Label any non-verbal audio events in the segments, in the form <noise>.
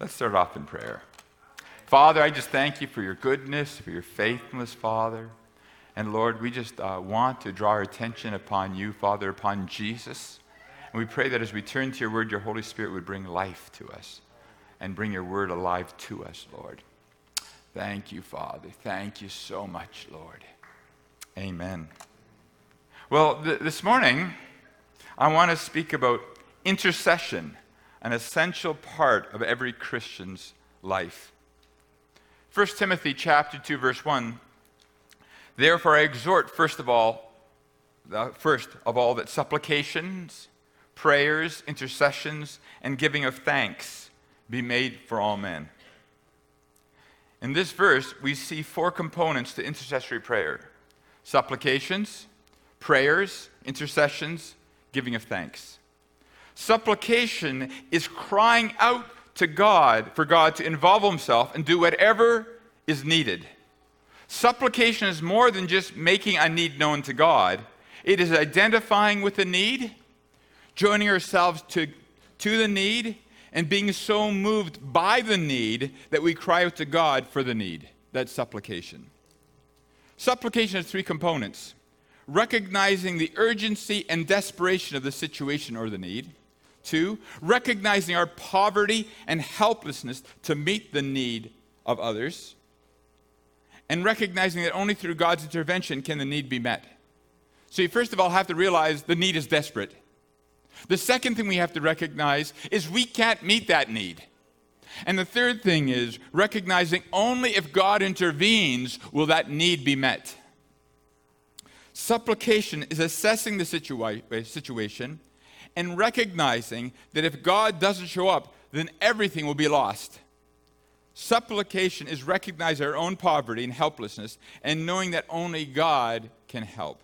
Let's start off in prayer. Father, I just thank you for your goodness, for your faithfulness, Father. And Lord, we just uh, want to draw our attention upon you, Father, upon Jesus. And we pray that as we turn to your word, your Holy Spirit would bring life to us and bring your word alive to us, Lord. Thank you, Father. Thank you so much, Lord. Amen. Well, th- this morning, I want to speak about intercession an essential part of every Christian's life. 1 Timothy chapter 2 verse 1 Therefore I exhort first of all first of all that supplications, prayers, intercessions and giving of thanks be made for all men. In this verse we see four components to intercessory prayer. Supplications, prayers, intercessions, giving of thanks. Supplication is crying out to God for God to involve himself and do whatever is needed. Supplication is more than just making a need known to God, it is identifying with the need, joining ourselves to, to the need, and being so moved by the need that we cry out to God for the need. That's supplication. Supplication has three components recognizing the urgency and desperation of the situation or the need Two, recognizing our poverty and helplessness to meet the need of others. And recognizing that only through God's intervention can the need be met. So you first of all have to realize the need is desperate. The second thing we have to recognize is we can't meet that need. And the third thing is recognizing only if God intervenes will that need be met. Supplication is assessing the situa- uh, situation and recognizing that if God doesn't show up, then everything will be lost. Supplication is recognizing our own poverty and helplessness and knowing that only God can help.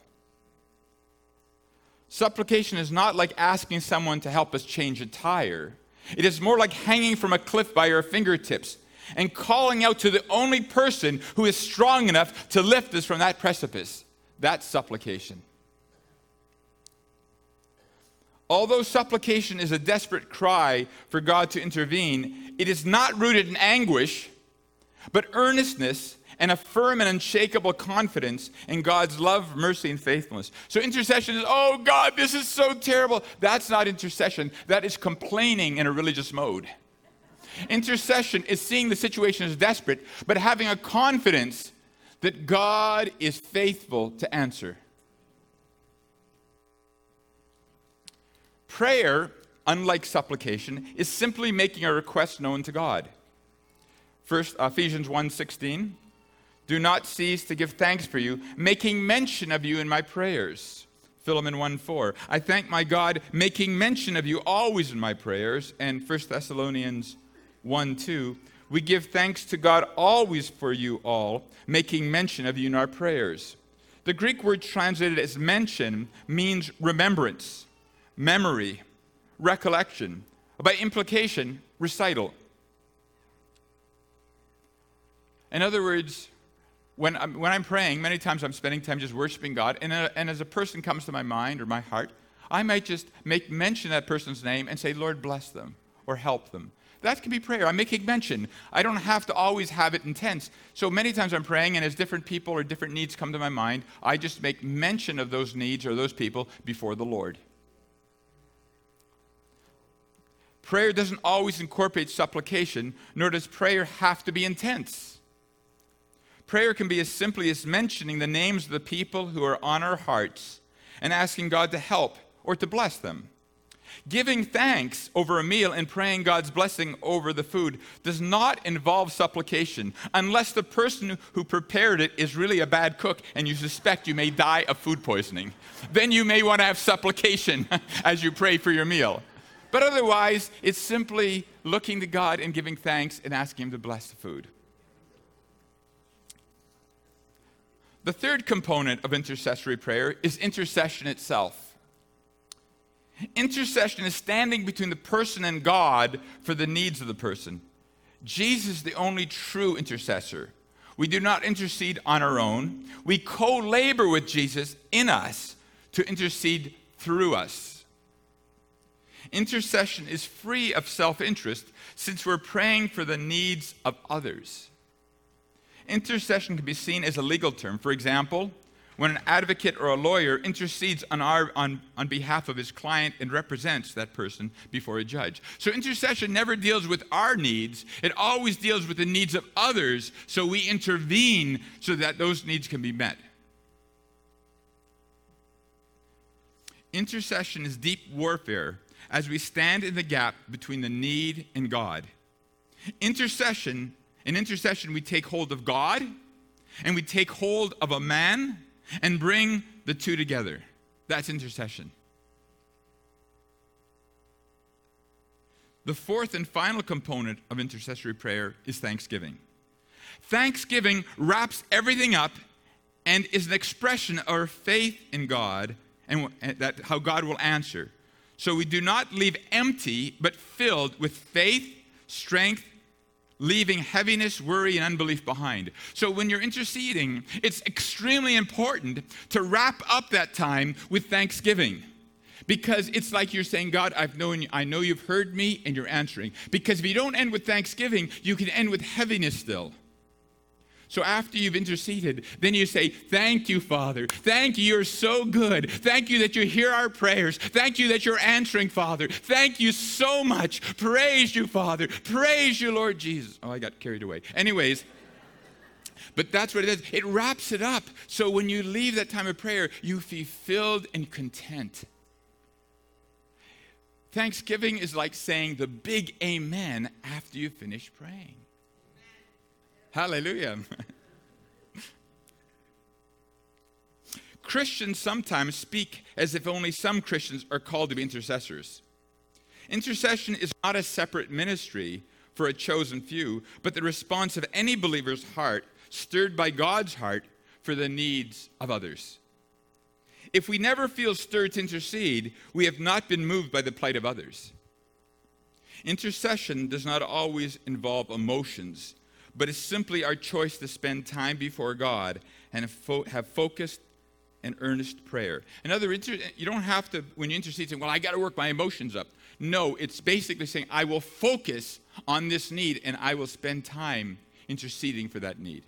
Supplication is not like asking someone to help us change a tire. It is more like hanging from a cliff by our fingertips and calling out to the only person who is strong enough to lift us from that precipice. That's supplication. Although supplication is a desperate cry for God to intervene, it is not rooted in anguish, but earnestness and a firm and unshakable confidence in God's love, mercy, and faithfulness. So intercession is, oh God, this is so terrible. That's not intercession, that is complaining in a religious mode. Intercession is seeing the situation as desperate, but having a confidence that God is faithful to answer. Prayer, unlike supplication, is simply making a request known to God. First, Ephesians 1:16, do not cease to give thanks for you, making mention of you in my prayers. Philemon 1:4, I thank my God, making mention of you always in my prayers. And 1 Thessalonians 1:2, we give thanks to God always for you all, making mention of you in our prayers. The Greek word translated as mention means remembrance memory, recollection, by implication, recital. In other words, when I'm, when I'm praying, many times I'm spending time just worshiping God, and, a, and as a person comes to my mind or my heart, I might just make mention that person's name and say, Lord, bless them or help them. That can be prayer. I'm making mention. I don't have to always have it intense. So many times I'm praying, and as different people or different needs come to my mind, I just make mention of those needs or those people before the Lord. Prayer doesn't always incorporate supplication, nor does prayer have to be intense. Prayer can be as simply as mentioning the names of the people who are on our hearts and asking God to help or to bless them. Giving thanks over a meal and praying God's blessing over the food does not involve supplication unless the person who prepared it is really a bad cook and you suspect you may die of food poisoning. Then you may want to have supplication <laughs> as you pray for your meal. But otherwise, it's simply looking to God and giving thanks and asking Him to bless the food. The third component of intercessory prayer is intercession itself. Intercession is standing between the person and God for the needs of the person. Jesus is the only true intercessor. We do not intercede on our own. We co labor with Jesus in us to intercede through us. Intercession is free of self interest since we're praying for the needs of others. Intercession can be seen as a legal term. For example, when an advocate or a lawyer intercedes on, our, on, on behalf of his client and represents that person before a judge. So intercession never deals with our needs, it always deals with the needs of others, so we intervene so that those needs can be met. Intercession is deep warfare as we stand in the gap between the need and God. Intercession, in intercession, we take hold of God and we take hold of a man and bring the two together. That's intercession. The fourth and final component of intercessory prayer is thanksgiving. Thanksgiving wraps everything up and is an expression of our faith in God and that how God will answer. So we do not leave empty, but filled with faith, strength, leaving heaviness, worry, and unbelief behind. So when you're interceding, it's extremely important to wrap up that time with thanksgiving. Because it's like you're saying, God, I've known you, I know you've heard me and you're answering. Because if you don't end with thanksgiving, you can end with heaviness still. So after you've interceded, then you say, Thank you, Father. Thank you, you're so good. Thank you that you hear our prayers. Thank you that you're answering, Father. Thank you so much. Praise you, Father. Praise you, Lord Jesus. Oh, I got carried away. Anyways, but that's what it is. It wraps it up. So when you leave that time of prayer, you feel filled and content. Thanksgiving is like saying the big amen after you finish praying. Hallelujah. Christians sometimes speak as if only some Christians are called to be intercessors. Intercession is not a separate ministry for a chosen few, but the response of any believer's heart stirred by God's heart for the needs of others. If we never feel stirred to intercede, we have not been moved by the plight of others. Intercession does not always involve emotions, but it's simply our choice to spend time before God and have focused and earnest prayer. In other words, you don't have to, when you intercede, say, well, I got to work my emotions up. No, it's basically saying, I will focus on this need and I will spend time interceding for that need.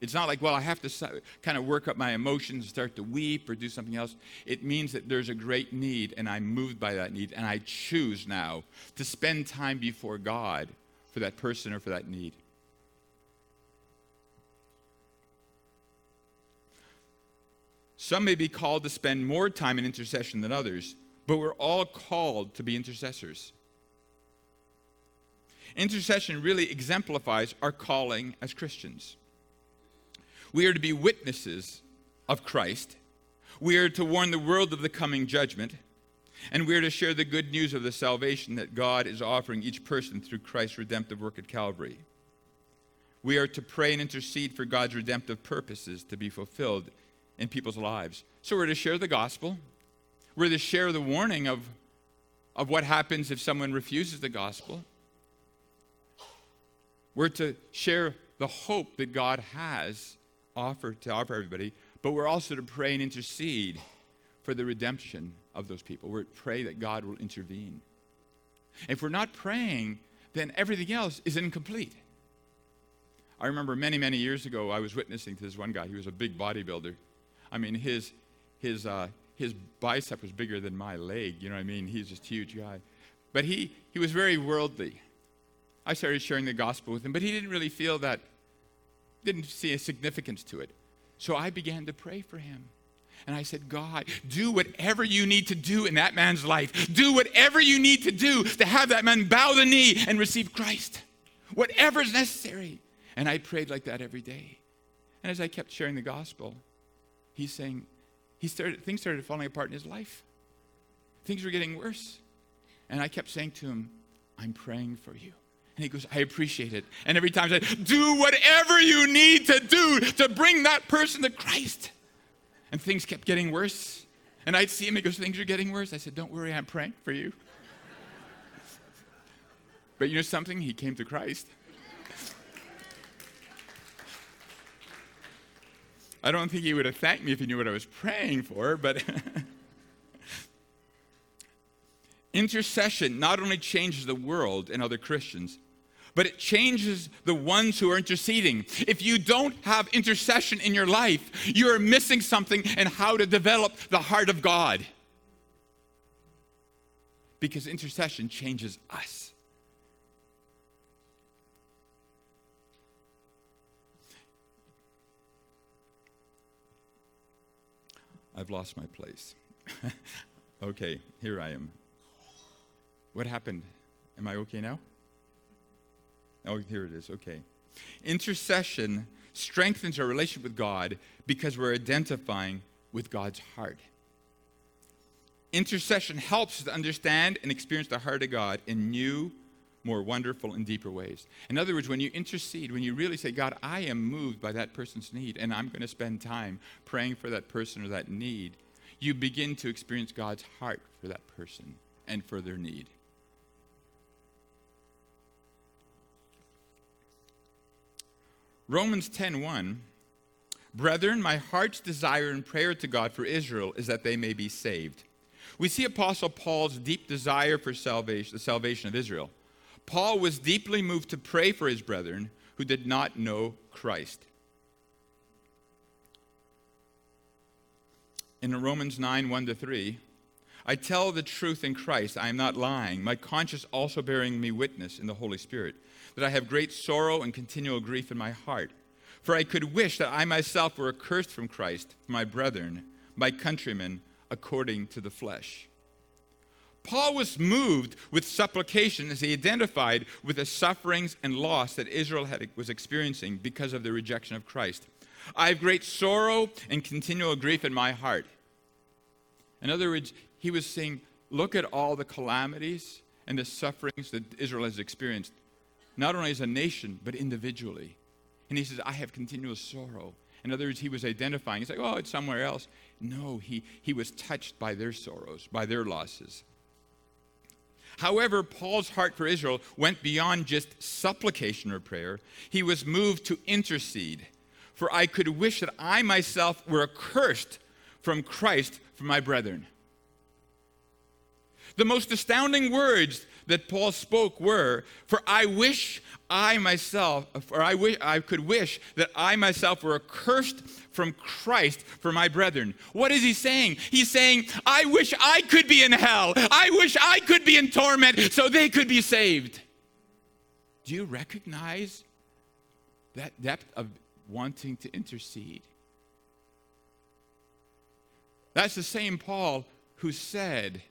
It's not like, well, I have to kind of work up my emotions, start to weep or do something else. It means that there's a great need and I'm moved by that need and I choose now to spend time before God for that person or for that need. Some may be called to spend more time in intercession than others, but we're all called to be intercessors. Intercession really exemplifies our calling as Christians. We are to be witnesses of Christ. We are to warn the world of the coming judgment. And we are to share the good news of the salvation that God is offering each person through Christ's redemptive work at Calvary. We are to pray and intercede for God's redemptive purposes to be fulfilled in people's lives. So we're to share the gospel. We're to share the warning of, of what happens if someone refuses the gospel. We're to share the hope that God has offered to offer everybody, but we're also to pray and intercede for the redemption of those people. To pray that God will intervene. If we're not praying, then everything else is incomplete. I remember many, many years ago, I was witnessing to this one guy. He was a big bodybuilder. I mean, his, his, uh, his bicep was bigger than my leg. You know what I mean? He's just a huge guy. But he, he was very worldly. I started sharing the gospel with him, but he didn't really feel that, didn't see a significance to it. So I began to pray for him. And I said, God, do whatever you need to do in that man's life. Do whatever you need to do to have that man bow the knee and receive Christ. Whatever is necessary. And I prayed like that every day. And as I kept sharing the gospel, he's saying he started, things started falling apart in his life. Things were getting worse. And I kept saying to him, I'm praying for you. And he goes, I appreciate it. And every time I say, do whatever you need to do to bring that person to Christ. And things kept getting worse. And I'd see him, he goes, things are getting worse. I said, don't worry, I'm praying for you. <laughs> but you know something? He came to Christ. I don't think he would have thanked me if he knew what I was praying for, but <laughs> Intercession not only changes the world and other Christians, but it changes the ones who are interceding. If you don't have intercession in your life, you're missing something in how to develop the heart of God. Because intercession changes us. I've lost my place. <laughs> okay, here I am. What happened? Am I okay now? Oh, here it is. Okay. Intercession strengthens our relationship with God because we're identifying with God's heart. Intercession helps us to understand and experience the heart of God in new, more wonderful, and deeper ways. In other words, when you intercede, when you really say, God, I am moved by that person's need, and I'm going to spend time praying for that person or that need, you begin to experience God's heart for that person and for their need. Romans 10:1 Brethren, my heart's desire and prayer to God for Israel is that they may be saved. We see Apostle Paul's deep desire for salvation, the salvation of Israel. Paul was deeply moved to pray for his brethren who did not know Christ. In Romans 9 1 to 3, I tell the truth in Christ, I am not lying, my conscience also bearing me witness in the Holy Spirit that I have great sorrow and continual grief in my heart. For I could wish that I myself were accursed from Christ, my brethren, my countrymen, according to the flesh. Paul was moved with supplication as he identified with the sufferings and loss that Israel had, was experiencing because of the rejection of Christ. I have great sorrow and continual grief in my heart. In other words, he was saying, Look at all the calamities and the sufferings that Israel has experienced not only as a nation, but individually. And he says, I have continual sorrow. In other words, he was identifying. He's like, oh, it's somewhere else. No, he, he was touched by their sorrows, by their losses. However, Paul's heart for Israel went beyond just supplication or prayer. He was moved to intercede. For I could wish that I myself were accursed from Christ for my brethren. The most astounding words that Paul spoke were, For I wish I myself, or I, wish, I could wish that I myself were accursed from Christ for my brethren. What is he saying? He's saying, I wish I could be in hell. I wish I could be in torment so they could be saved. Do you recognize that depth of wanting to intercede? That's the same Paul who said,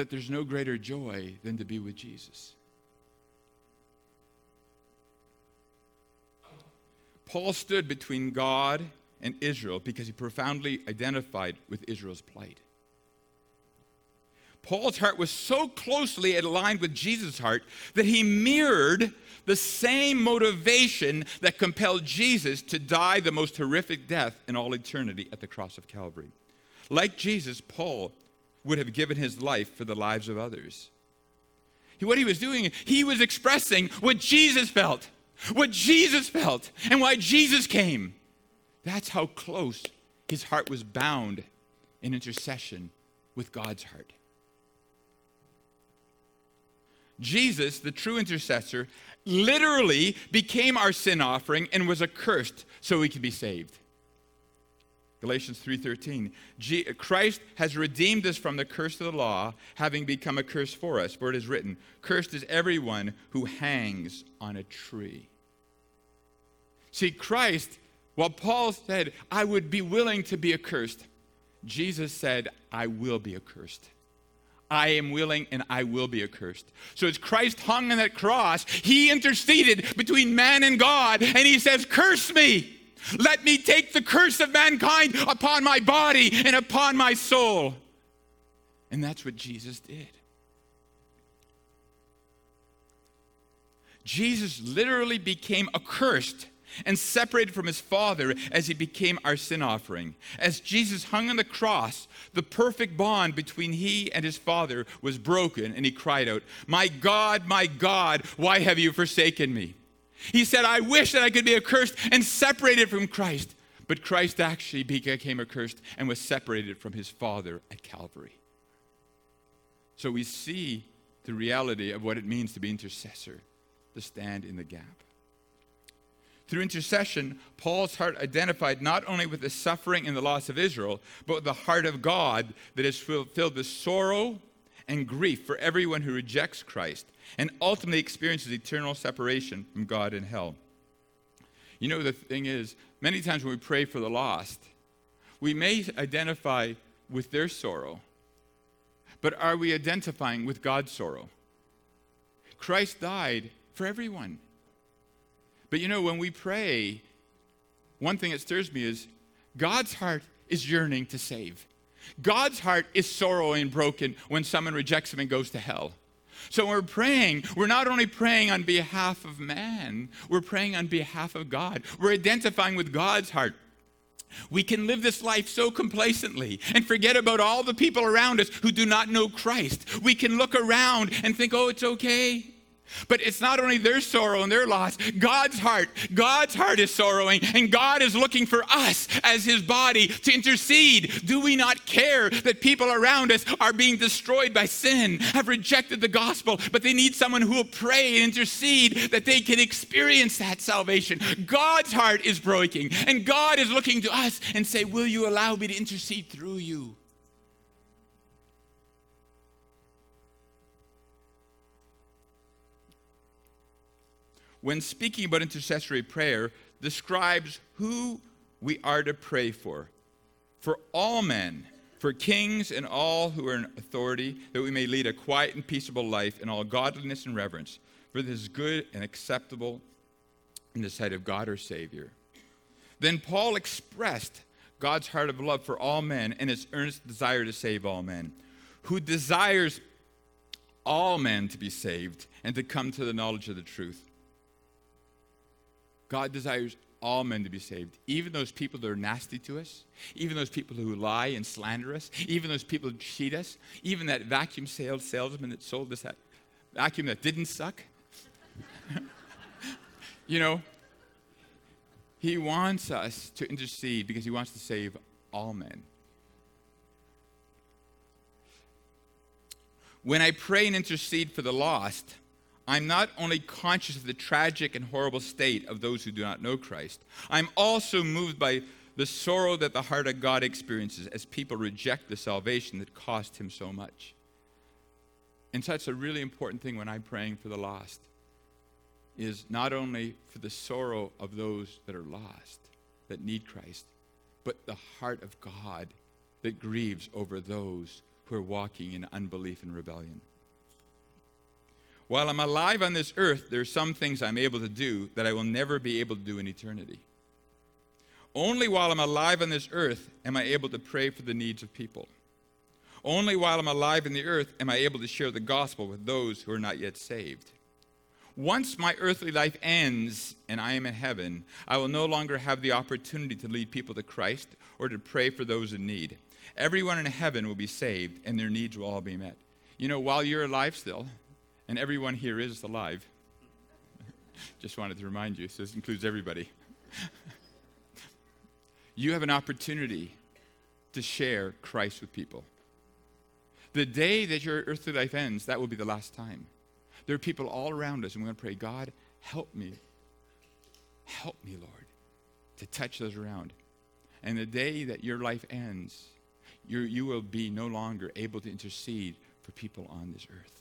that there's no greater joy than to be with Jesus. Paul stood between God and Israel because he profoundly identified with Israel's plight. Paul's heart was so closely aligned with Jesus' heart that he mirrored the same motivation that compelled Jesus to die the most horrific death in all eternity at the cross of Calvary. Like Jesus, Paul would have given his life for the lives of others. What he was doing, he was expressing what Jesus felt, what Jesus felt, and why Jesus came. That's how close his heart was bound in intercession with God's heart. Jesus, the true intercessor, literally became our sin offering and was accursed so we could be saved. Galatians 3:13 Christ has redeemed us from the curse of the law having become a curse for us for it is written cursed is everyone who hangs on a tree See Christ while Paul said I would be willing to be accursed Jesus said I will be accursed I am willing and I will be accursed. So as Christ hung on that cross, he interceded between man and God, and he says, Curse me. Let me take the curse of mankind upon my body and upon my soul. And that's what Jesus did. Jesus literally became accursed and separated from his Father as he became our sin offering. As Jesus hung on the cross, the perfect bond between he and his Father was broken, and he cried out, My God, my God, why have you forsaken me? He said, I wish that I could be accursed and separated from Christ. But Christ actually became accursed and was separated from his Father at Calvary. So we see the reality of what it means to be intercessor, to stand in the gap. Through intercession, Paul's heart identified not only with the suffering and the loss of Israel, but with the heart of God that is filled with sorrow and grief for everyone who rejects Christ and ultimately experiences eternal separation from God in hell. You know, the thing is, many times when we pray for the lost, we may identify with their sorrow, but are we identifying with God's sorrow? Christ died for everyone. But you know, when we pray, one thing that stirs me is God's heart is yearning to save. God's heart is sorrowing and broken when someone rejects him and goes to hell. So when we're praying, we're not only praying on behalf of man, we're praying on behalf of God. We're identifying with God's heart. We can live this life so complacently and forget about all the people around us who do not know Christ. We can look around and think, oh, it's okay. But it's not only their sorrow and their loss, God's heart. God's heart is sorrowing, and God is looking for us as His body to intercede. Do we not care that people around us are being destroyed by sin, have rejected the gospel, but they need someone who will pray and intercede that they can experience that salvation? God's heart is breaking, and God is looking to us and say, Will you allow me to intercede through you? When speaking about intercessory prayer, describes who we are to pray for. For all men, for kings and all who are in authority, that we may lead a quiet and peaceable life in all godliness and reverence. For this is good and acceptable in the sight of God our Savior. Then Paul expressed God's heart of love for all men and his earnest desire to save all men, who desires all men to be saved and to come to the knowledge of the truth. God desires all men to be saved, even those people that are nasty to us, even those people who lie and slander us, even those people who cheat us, even that vacuum sales salesman that sold us that vacuum that didn't suck. <laughs> you know, he wants us to intercede because he wants to save all men. When I pray and intercede for the lost, I'm not only conscious of the tragic and horrible state of those who do not know Christ, I'm also moved by the sorrow that the heart of God experiences as people reject the salvation that cost him so much. And so a really important thing when I'm praying for the lost is not only for the sorrow of those that are lost, that need Christ, but the heart of God that grieves over those who are walking in unbelief and rebellion. While I'm alive on this earth, there are some things I'm able to do that I will never be able to do in eternity. Only while I'm alive on this earth am I able to pray for the needs of people. Only while I'm alive in the earth am I able to share the gospel with those who are not yet saved. Once my earthly life ends and I am in heaven, I will no longer have the opportunity to lead people to Christ or to pray for those in need. Everyone in heaven will be saved and their needs will all be met. You know, while you're alive still, and everyone here is alive. <laughs> Just wanted to remind you, so this includes everybody. <laughs> you have an opportunity to share Christ with people. The day that your earthly life ends, that will be the last time. There are people all around us, and we're going to pray, God, help me. Help me, Lord, to touch those around. And the day that your life ends, you will be no longer able to intercede for people on this earth.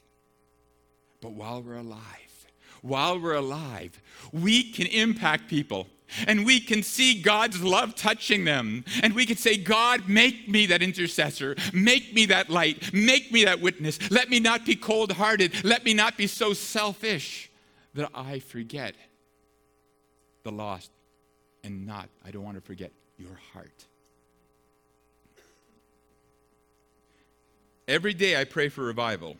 But while we're alive, while we're alive, we can impact people and we can see God's love touching them. And we can say, God, make me that intercessor. Make me that light. Make me that witness. Let me not be cold hearted. Let me not be so selfish that I forget the lost and not, I don't want to forget your heart. Every day I pray for revival.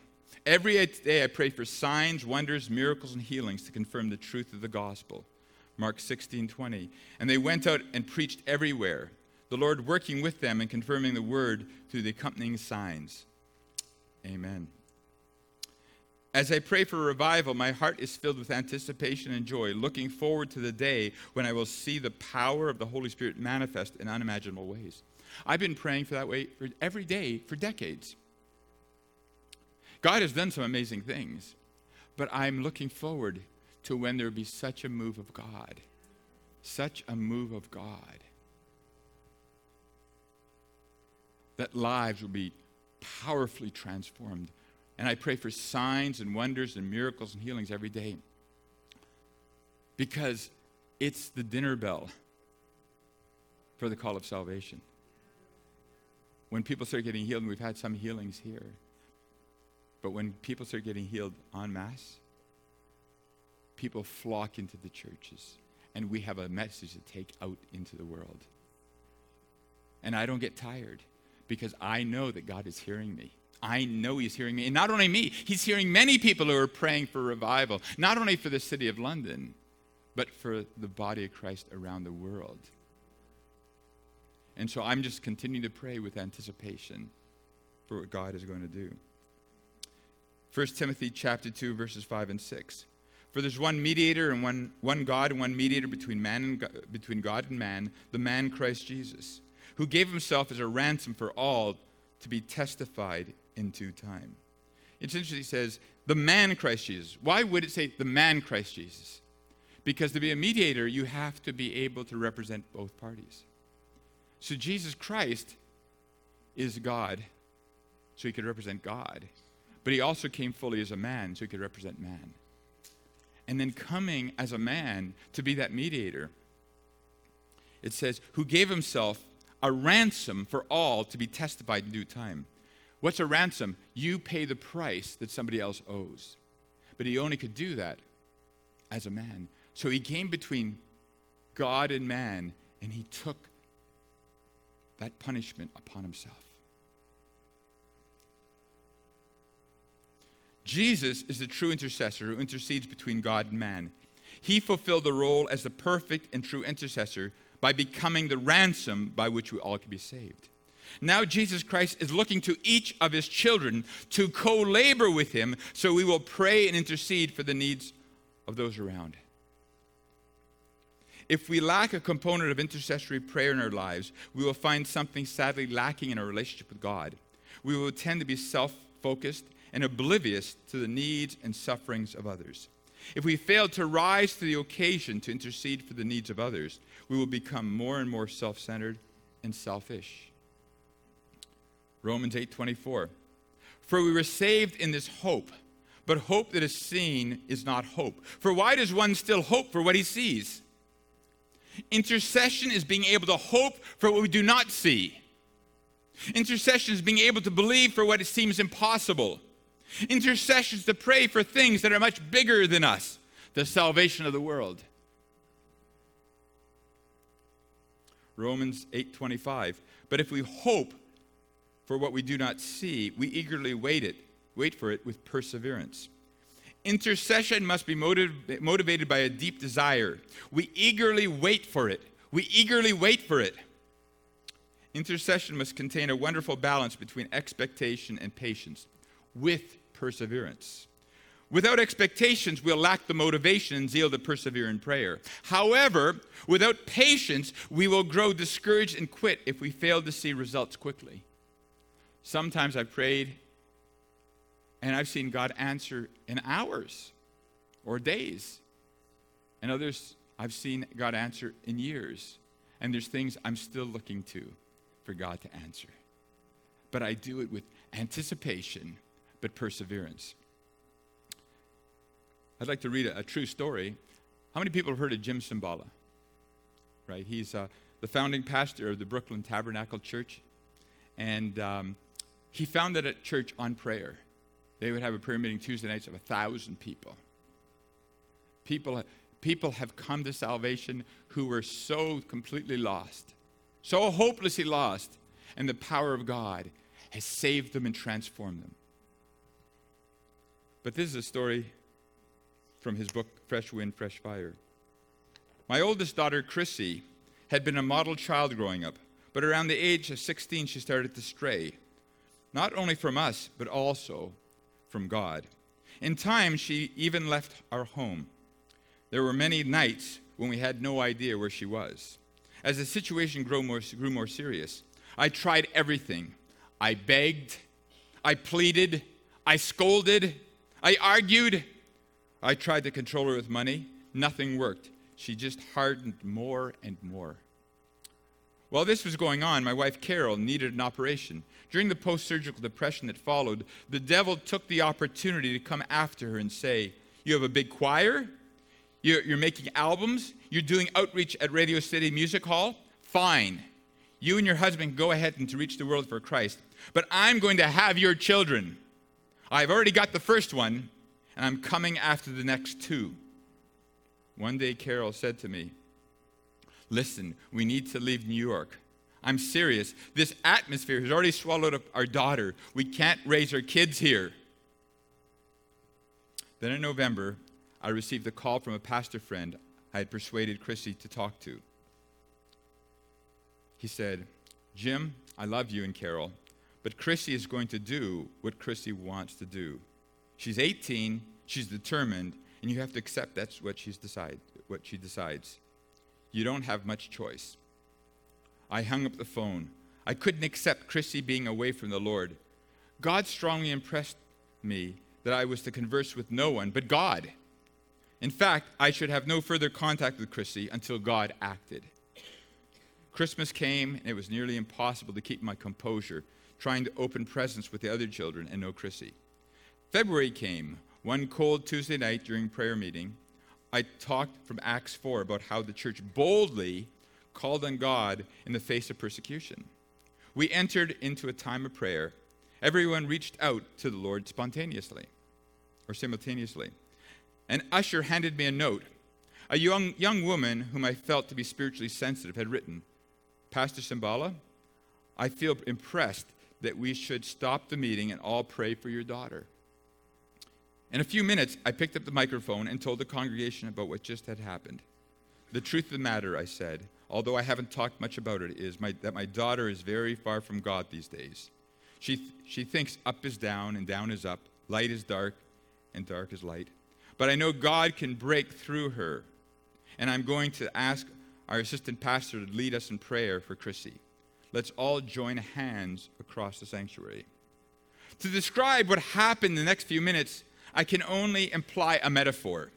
Every day I pray for signs, wonders, miracles, and healings to confirm the truth of the gospel. Mark 16, 20. And they went out and preached everywhere, the Lord working with them and confirming the word through the accompanying signs. Amen. As I pray for revival, my heart is filled with anticipation and joy, looking forward to the day when I will see the power of the Holy Spirit manifest in unimaginable ways. I've been praying for that way for every day for decades. God has done some amazing things, but I'm looking forward to when there will be such a move of God. Such a move of God. That lives will be powerfully transformed. And I pray for signs and wonders and miracles and healings every day. Because it's the dinner bell for the call of salvation. When people start getting healed, and we've had some healings here, but when people start getting healed en masse, people flock into the churches, and we have a message to take out into the world. And I don't get tired because I know that God is hearing me. I know He's hearing me. And not only me, He's hearing many people who are praying for revival, not only for the city of London, but for the body of Christ around the world. And so I'm just continuing to pray with anticipation for what God is going to do. 1 Timothy chapter 2 verses 5 and 6. For there's one mediator and one, one God and one mediator between man and God, between God and man, the man Christ Jesus, who gave himself as a ransom for all to be testified in due time. It's interesting, he says, the man Christ Jesus. Why would it say the man Christ Jesus? Because to be a mediator, you have to be able to represent both parties. So Jesus Christ is God, so he could represent God. But he also came fully as a man, so he could represent man. And then coming as a man to be that mediator, it says, who gave himself a ransom for all to be testified in due time. What's a ransom? You pay the price that somebody else owes. But he only could do that as a man. So he came between God and man, and he took that punishment upon himself. Jesus is the true intercessor who intercedes between God and man. He fulfilled the role as the perfect and true intercessor by becoming the ransom by which we all can be saved. Now, Jesus Christ is looking to each of his children to co labor with him so we will pray and intercede for the needs of those around. If we lack a component of intercessory prayer in our lives, we will find something sadly lacking in our relationship with God. We will tend to be self focused and oblivious to the needs and sufferings of others. If we fail to rise to the occasion to intercede for the needs of others, we will become more and more self-centered and selfish. Romans 8:24 For we were saved in this hope, but hope that is seen is not hope. For why does one still hope for what he sees? Intercession is being able to hope for what we do not see. Intercession is being able to believe for what it seems impossible. Intercession is to pray for things that are much bigger than us, the salvation of the world. Romans 8:25. But if we hope for what we do not see, we eagerly wait it, wait for it with perseverance. Intercession must be motiv- motivated by a deep desire. We eagerly wait for it. We eagerly wait for it. Intercession must contain a wonderful balance between expectation and patience with perseverance. Without expectations, we'll lack the motivation and zeal to persevere in prayer. However, without patience, we will grow discouraged and quit if we fail to see results quickly. Sometimes I've prayed and I've seen God answer in hours or days. And others, I've seen God answer in years. And there's things I'm still looking to for God to answer. But I do it with anticipation, but perseverance. I'd like to read a, a true story. How many people have heard of Jim Cymbala? Right? He's uh, the founding pastor of the Brooklyn Tabernacle Church. And um, he founded a church on prayer. They would have a prayer meeting Tuesday nights of a thousand people. People, people have come to salvation who were so completely lost, so hopelessly lost, and the power of God has saved them and transformed them. But this is a story from his book, Fresh Wind, Fresh Fire. My oldest daughter, Chrissy, had been a model child growing up, but around the age of 16, she started to stray, not only from us, but also from God. In time, she even left our home. There were many nights when we had no idea where she was. As the situation grew more, grew more serious, I tried everything. I begged, I pleaded, I scolded. I argued. I tried to control her with money. Nothing worked. She just hardened more and more. While this was going on, my wife Carol needed an operation. During the post surgical depression that followed, the devil took the opportunity to come after her and say, You have a big choir, you're, you're making albums, you're doing outreach at Radio City Music Hall. Fine. You and your husband go ahead and to reach the world for Christ. But I'm going to have your children. I've already got the first one, and I'm coming after the next two. One day, Carol said to me, Listen, we need to leave New York. I'm serious. This atmosphere has already swallowed up our daughter. We can't raise our kids here. Then in November, I received a call from a pastor friend I had persuaded Chrissy to talk to. He said, Jim, I love you and Carol, but Chrissy is going to do what Chrissy wants to do. She's 18, she's determined, and you have to accept that's what she's decide, what she decides. You don't have much choice. I hung up the phone. I couldn't accept Chrissy being away from the Lord. God strongly impressed me that I was to converse with no one but God. In fact, I should have no further contact with Chrissy until God acted. Christmas came, and it was nearly impossible to keep my composure, trying to open presents with the other children and no Chrissy. February came, one cold Tuesday night during prayer meeting. I talked from Acts 4 about how the church boldly called on God in the face of persecution. We entered into a time of prayer. Everyone reached out to the Lord spontaneously or simultaneously. An usher handed me a note. A young, young woman whom I felt to be spiritually sensitive had written Pastor Cymbala, I feel impressed that we should stop the meeting and all pray for your daughter. In a few minutes, I picked up the microphone and told the congregation about what just had happened. The truth of the matter, I said, although I haven't talked much about it, is my, that my daughter is very far from God these days. She, she thinks up is down and down is up, light is dark and dark is light. But I know God can break through her. And I'm going to ask our assistant pastor to lead us in prayer for Chrissy. Let's all join hands across the sanctuary. To describe what happened in the next few minutes, I can only imply a metaphor.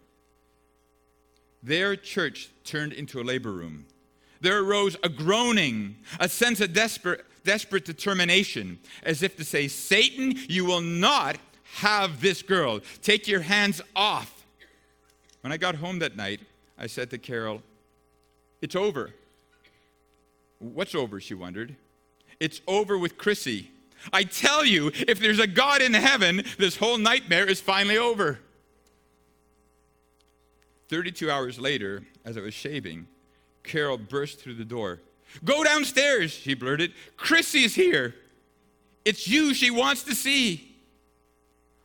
Their church turned into a labor room. There arose a groaning, a sense of desperate, desperate determination, as if to say, Satan, you will not have this girl. Take your hands off. When I got home that night, I said to Carol, it's over. What's over? She wondered. It's over with Chrissy. I tell you, if there's a God in heaven, this whole nightmare is finally over. 32 hours later, as I was shaving, Carol burst through the door. Go downstairs, she blurted. Chrissy's here. It's you she wants to see.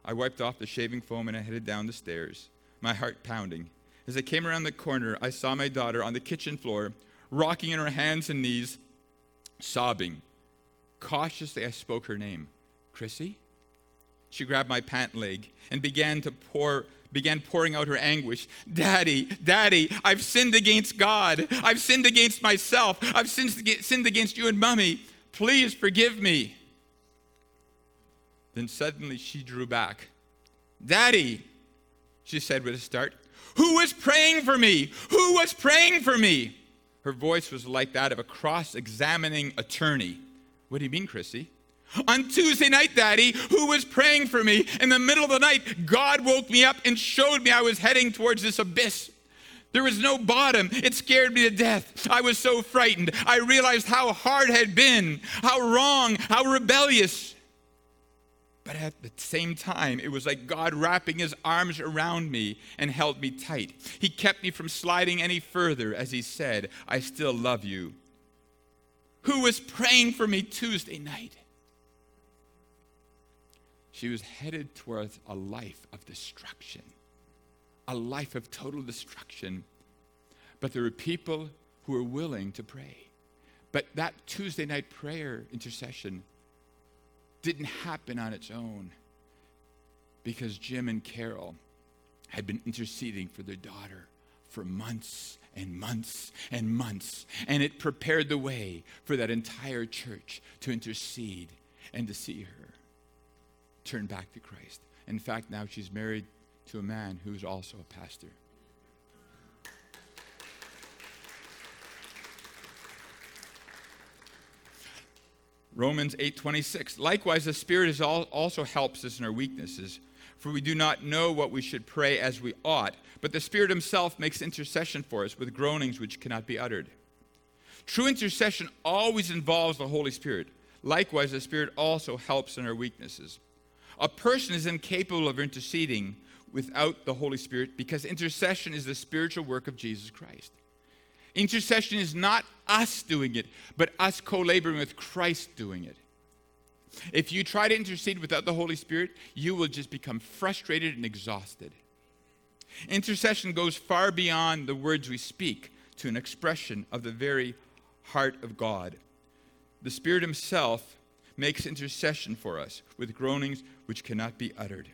I wiped off the shaving foam and I headed down the stairs, my heart pounding. As I came around the corner, I saw my daughter on the kitchen floor, rocking in her hands and knees, sobbing. Cautiously, I spoke her name Chrissy. She grabbed my pant leg and began to pour began pouring out her anguish. Daddy, Daddy, I've sinned against God. I've sinned against myself. I've sinned against you and Mummy. Please forgive me. Then suddenly she drew back. Daddy, she said with a start, who was praying for me? Who was praying for me? Her voice was like that of a cross examining attorney. What do you mean, Chrissy? On Tuesday night, Daddy, who was praying for me? In the middle of the night, God woke me up and showed me I was heading towards this abyss. There was no bottom. It scared me to death. I was so frightened. I realized how hard it had been, how wrong, how rebellious. But at the same time, it was like God wrapping his arms around me and held me tight. He kept me from sliding any further as he said, I still love you. Who was praying for me Tuesday night? She was headed towards a life of destruction, a life of total destruction. But there were people who were willing to pray. But that Tuesday night prayer intercession didn't happen on its own because Jim and Carol had been interceding for their daughter for months and months and months. And it prepared the way for that entire church to intercede and to see her. turn back to Christ. In fact, now she's married to a man who's also a pastor. Romans 8:26 Likewise the spirit is all, also helps us in our weaknesses for we do not know what we should pray as we ought but the spirit himself makes intercession for us with groanings which cannot be uttered. True intercession always involves the Holy Spirit. Likewise the spirit also helps in our weaknesses. A person is incapable of interceding without the Holy Spirit because intercession is the spiritual work of Jesus Christ. Intercession is not us doing it, but us co laboring with Christ doing it. If you try to intercede without the Holy Spirit, you will just become frustrated and exhausted. Intercession goes far beyond the words we speak to an expression of the very heart of God. The Spirit Himself makes intercession for us with groanings which cannot be uttered.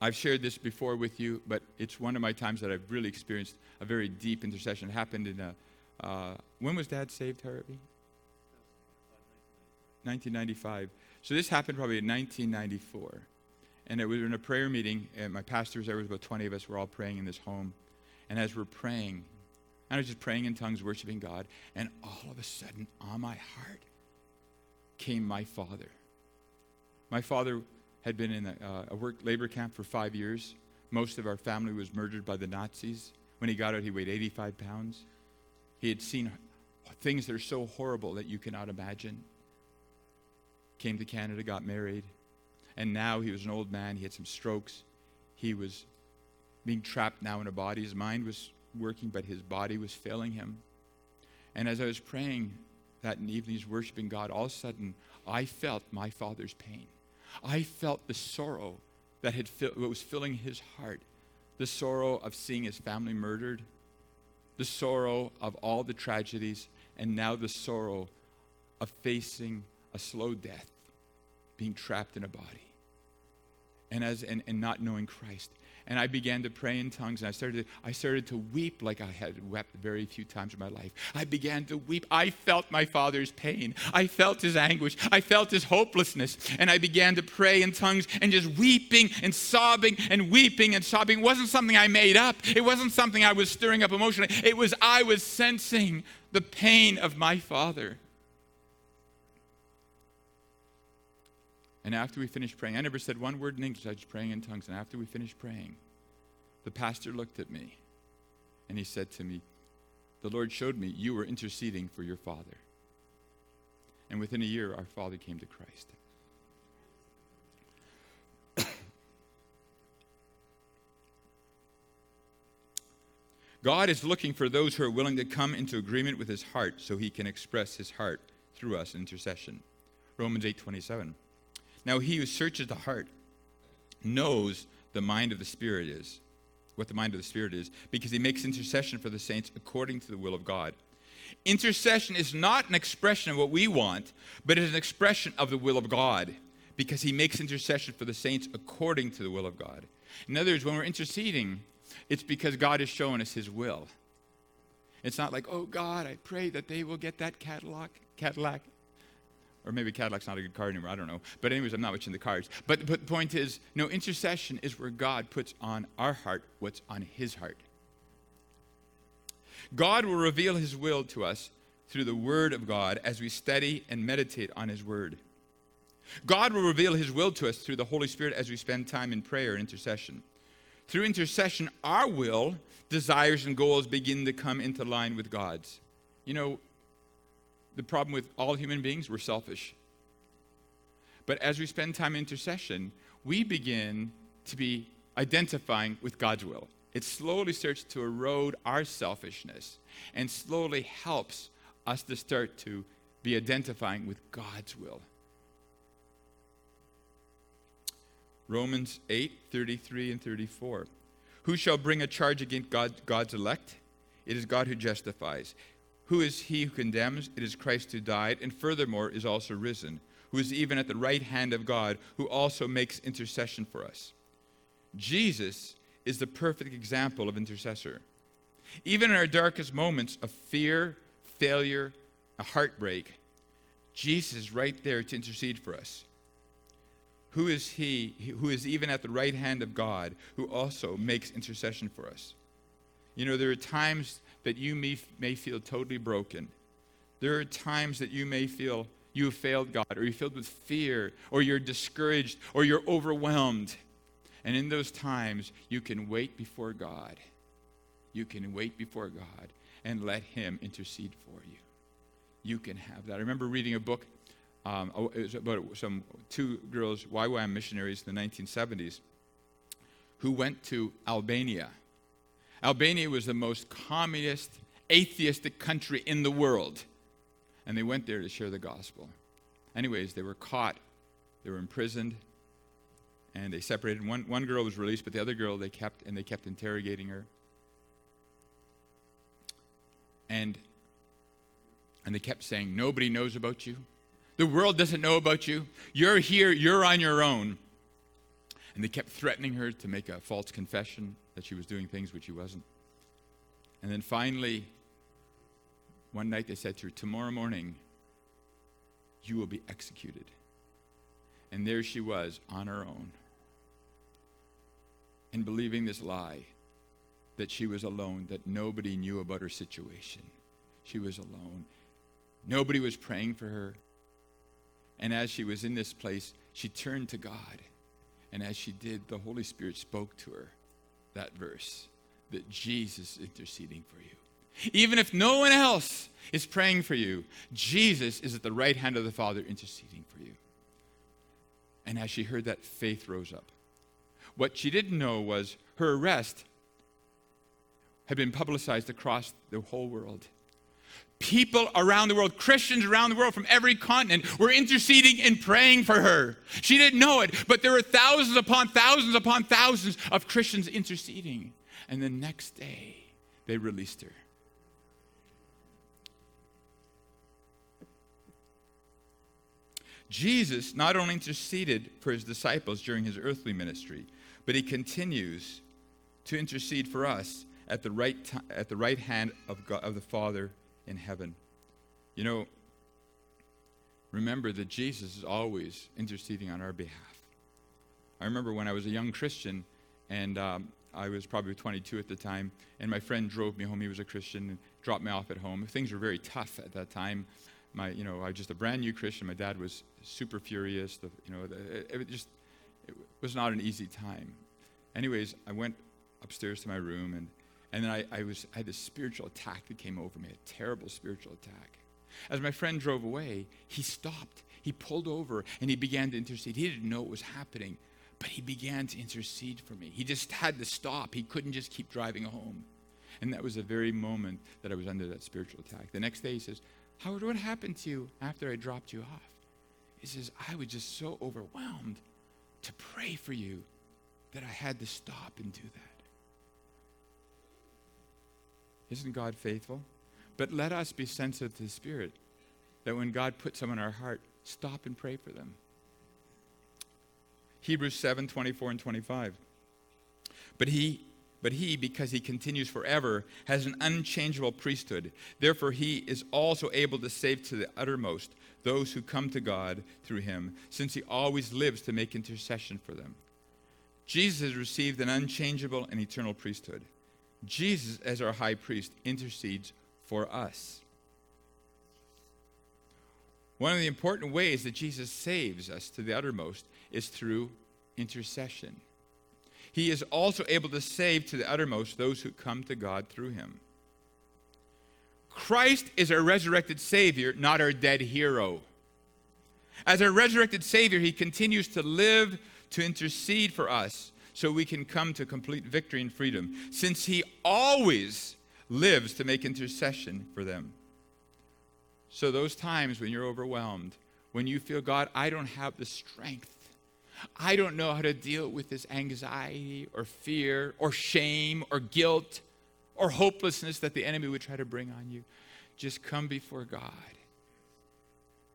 I've shared this before with you, but it's one of my times that I've really experienced a very deep intercession. It happened in a, uh, when was Dad saved, Harvey? 1995. So this happened probably in 1994. And it was in a prayer meeting, and my pastor was there, was about 20 of us, we're all praying in this home. And as we're praying, I was just praying in tongues, worshiping God, and all of a sudden, on my heart, came my father. My father had been in a, uh, a work labor camp for five years. Most of our family was murdered by the Nazis. When he got out, he weighed 85 pounds. He had seen things that are so horrible that you cannot imagine. Came to Canada, got married, and now he was an old man. He had some strokes. He was being trapped now in a body. His mind was working, but his body was failing him. And as I was praying that evening, worshiping God, all of a sudden, I felt my father's pain. I felt the sorrow that had was filling his heart. The sorrow of seeing his family murdered, the sorrow of all the tragedies, and now the sorrow of facing a slow death, being trapped in a body, and, as, and, and not knowing Christ and I began to pray in tongues, and I started, to, I started to weep like I had wept very few times in my life. I began to weep. I felt my father's pain. I felt his anguish. I felt his hopelessness. And I began to pray in tongues and just weeping and sobbing and weeping and sobbing. It wasn't something I made up, it wasn't something I was stirring up emotionally. It was I was sensing the pain of my father. And after we finished praying, I never said one word in English, I was praying in tongues. And after we finished praying, the pastor looked at me and he said to me, The Lord showed me you were interceding for your father. And within a year, our father came to Christ. <coughs> God is looking for those who are willing to come into agreement with his heart so he can express his heart through us in intercession. Romans 8:27. Now, he who searches the heart knows the mind of the Spirit is, what the mind of the Spirit is, because he makes intercession for the saints according to the will of God. Intercession is not an expression of what we want, but it is an expression of the will of God, because he makes intercession for the saints according to the will of God. In other words, when we're interceding, it's because God has shown us his will. It's not like, oh God, I pray that they will get that Cadillac, Cadillac or maybe Cadillac's not a good card anymore. I don't know. But anyways, I'm not watching the cards. But, but the point is, no, intercession is where God puts on our heart what's on his heart. God will reveal his will to us through the word of God as we study and meditate on his word. God will reveal his will to us through the Holy Spirit as we spend time in prayer and intercession. Through intercession, our will, desires, and goals begin to come into line with God's. You know, the problem with all human beings, we're selfish. But as we spend time in intercession, we begin to be identifying with God's will. It slowly starts to erode our selfishness and slowly helps us to start to be identifying with God's will. Romans 8, 33 and 34. Who shall bring a charge against God, God's elect? It is God who justifies. Who is he who condemns? It is Christ who died, and furthermore is also risen, who is even at the right hand of God, who also makes intercession for us. Jesus is the perfect example of intercessor. Even in our darkest moments of fear, failure, a heartbreak, Jesus is right there to intercede for us. who is he who is even at the right hand of God, who also makes intercession for us? You know, there are times that you may, may feel totally broken. There are times that you may feel you have failed God, or you're filled with fear, or you're discouraged, or you're overwhelmed. And in those times, you can wait before God. You can wait before God and let Him intercede for you. You can have that. I remember reading a book. Um, oh, about some two girls, YWAM missionaries in the 1970s, who went to Albania. Albania was the most communist, atheistic country in the world and they went there to share the gospel. Anyways, they were caught, they were imprisoned, and they separated. One, one girl was released, but the other girl they kept, and they kept interrogating her. And, and they kept saying, Nobody knows about you. The world doesn't know about you. You're here, you're on your own. And they kept threatening her to make a false confession that she was doing things which she wasn't. And then finally, one night they said to her, Tomorrow morning, you will be executed. And there she was on her own. And believing this lie that she was alone, that nobody knew about her situation. She was alone. Nobody was praying for her. And as she was in this place, she turned to God. And as she did, the Holy Spirit spoke to her that verse that Jesus is interceding for you. Even if no one else is praying for you, Jesus is at the right hand of the Father interceding for you. And as she heard that, faith rose up. What she didn't know was her arrest had been publicized across the whole world. People around the world, Christians around the world from every continent, were interceding and praying for her. She didn't know it, but there were thousands upon thousands upon thousands of Christians interceding. And the next day, they released her. Jesus not only interceded for his disciples during his earthly ministry, but he continues to intercede for us at the right, t- at the right hand of, God, of the Father in heaven. You know, remember that Jesus is always interceding on our behalf. I remember when I was a young Christian, and um, I was probably 22 at the time, and my friend drove me home. He was a Christian and dropped me off at home. Things were very tough at that time my, you know, I was just a brand new Christian. My dad was super furious. The, you know, it, it just it was not an easy time. Anyways, I went upstairs to my room, and, and then I, I, was, I had this spiritual attack that came over me, a terrible spiritual attack. As my friend drove away, he stopped. He pulled over and he began to intercede. He didn't know what was happening, but he began to intercede for me. He just had to stop. He couldn't just keep driving home. And that was the very moment that I was under that spiritual attack. The next day, he says, Howard, what happened to you after I dropped you off? He says, I was just so overwhelmed to pray for you that I had to stop and do that. Isn't God faithful? But let us be sensitive to the Spirit that when God puts someone in our heart, stop and pray for them. Hebrews 7 24 and 25. But he but he, because he continues forever, has an unchangeable priesthood. Therefore, he is also able to save to the uttermost those who come to God through him, since he always lives to make intercession for them. Jesus has received an unchangeable and eternal priesthood. Jesus, as our high priest, intercedes for us. One of the important ways that Jesus saves us to the uttermost is through intercession he is also able to save to the uttermost those who come to God through him. Christ is our resurrected Savior, not our dead hero. As our resurrected Savior, He continues to live to intercede for us so we can come to complete victory and freedom, since He always lives to make intercession for them. So, those times when you're overwhelmed, when you feel, God, I don't have the strength I don't know how to deal with this anxiety or fear or shame or guilt or hopelessness that the enemy would try to bring on you. Just come before God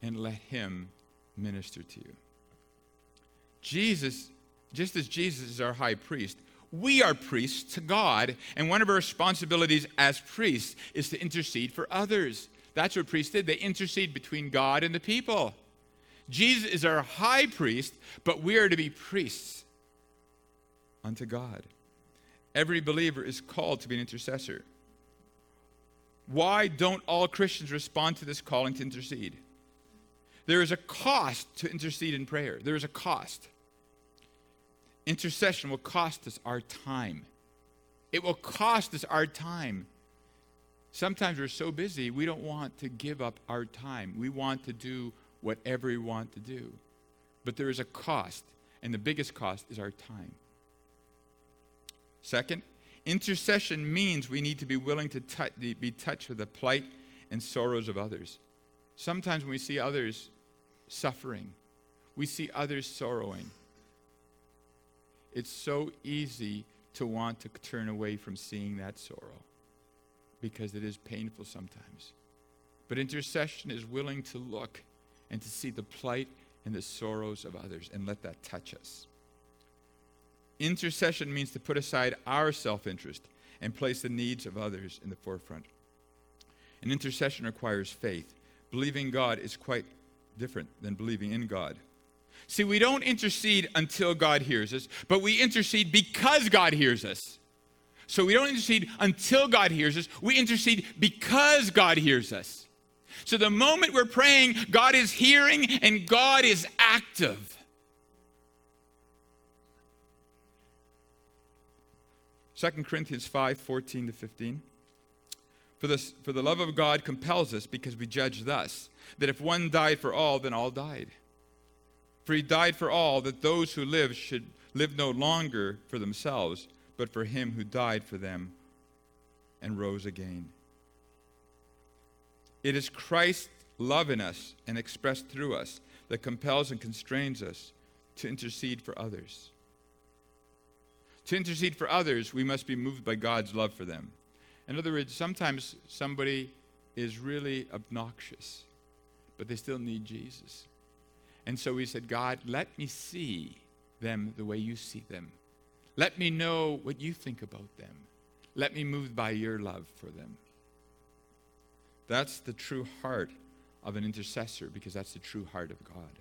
and let Him minister to you. Jesus, just as Jesus is our high priest, we are priests to God, and one of our responsibilities as priests is to intercede for others. That's what priests did. They intercede between God and the people. Jesus is our high priest, but we are to be priests unto God. Every believer is called to be an intercessor. Why don't all Christians respond to this calling to intercede? There is a cost to intercede in prayer. There is a cost. Intercession will cost us our time. It will cost us our time. Sometimes we're so busy, we don't want to give up our time. We want to do whatever we want to do. But there is a cost, and the biggest cost is our time. Second, intercession means we need to be willing to be touched with the plight and sorrows of others. Sometimes when we see others suffering, we see others sorrowing. It's so easy to want to turn away from seeing that sorrow because it is painful sometimes. But intercession is willing to look and to see the plight and the sorrows of others and let that touch us. Intercession means to put aside our self interest and place the needs of others in the forefront. And intercession requires faith. Believing God is quite different than believing in God. See, we don't intercede until God hears us, but we intercede because God hears us. So we don't intercede until God hears us, we intercede because God hears us. So the moment we're praying, God is hearing and God is active. 2 Corinthians 5 14 to 15. For, this, for the love of God compels us because we judge thus that if one died for all, then all died. For he died for all, that those who live should live no longer for themselves, but for him who died for them and rose again. It is Christ's love in us and expressed through us that compels and constrains us to intercede for others. To intercede for others, we must be moved by God's love for them. In other words, sometimes somebody is really obnoxious, but they still need Jesus. And so we said, God, let me see them the way you see them. Let me know what you think about them. Let me move by your love for them. That's the true heart of an intercessor because that's the true heart of God.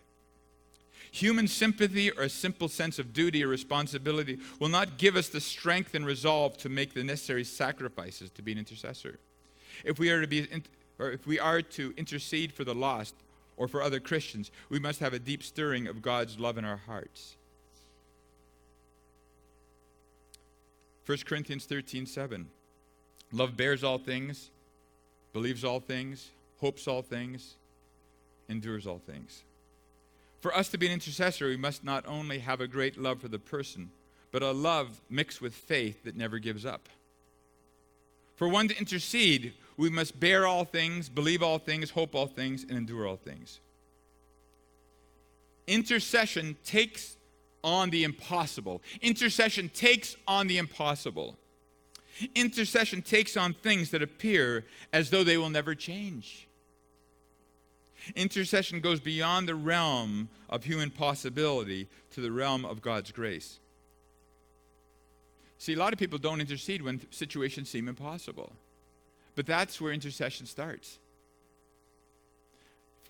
Human sympathy or a simple sense of duty or responsibility will not give us the strength and resolve to make the necessary sacrifices to be an intercessor. If we are to be or if we are to intercede for the lost or for other Christians, we must have a deep stirring of God's love in our hearts. 1 Corinthians 13, 7. Love bears all things, believes all things, hopes all things, endures all things. For us to be an intercessor, we must not only have a great love for the person, but a love mixed with faith that never gives up. For one to intercede, we must bear all things, believe all things, hope all things, and endure all things. Intercession takes on the impossible. Intercession takes on the impossible. Intercession takes on things that appear as though they will never change. Intercession goes beyond the realm of human possibility to the realm of God's grace. See, a lot of people don't intercede when situations seem impossible. But that's where intercession starts.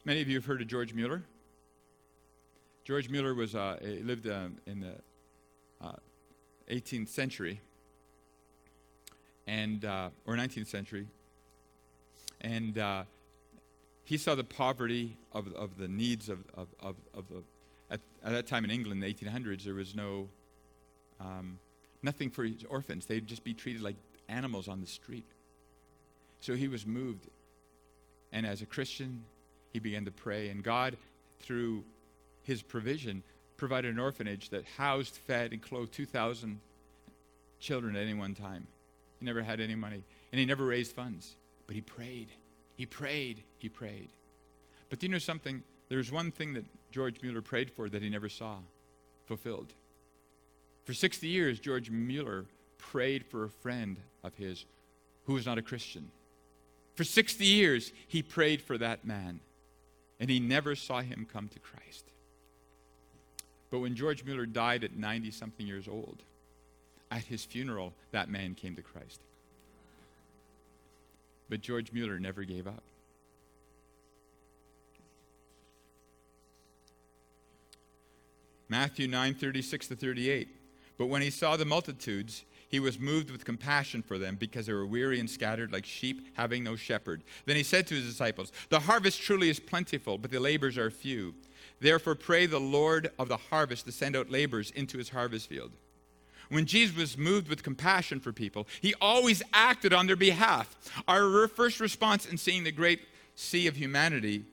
Many of you have heard of George Mueller. George Mueller was uh, lived uh, in the uh, 18th century, and uh, or 19th century, and uh, he saw the poverty of, of the needs of, of, of, of the, at, at, that time in England, in the 1800s, there was no, um, nothing for orphans. They'd just be treated like animals on the street. So he was moved. And as a Christian, he began to pray. And God, through his provision, provided an orphanage that housed, fed, and clothed 2,000 children at any one time. He never had any money. And he never raised funds. But he prayed. He prayed, he prayed. But do you know something? There's one thing that George Mueller prayed for that he never saw fulfilled. For 60 years, George Mueller prayed for a friend of his who was not a Christian. For 60 years, he prayed for that man, and he never saw him come to Christ. But when George Mueller died at 90 something years old, at his funeral, that man came to Christ. But George Mueller never gave up. Matthew 9 36 to 38. But when he saw the multitudes, he was moved with compassion for them because they were weary and scattered like sheep having no shepherd. Then he said to his disciples, The harvest truly is plentiful, but the laborers are few. Therefore, pray the Lord of the harvest to send out laborers into his harvest field. When Jesus was moved with compassion for people, he always acted on their behalf. Our first response in seeing the great sea of humanity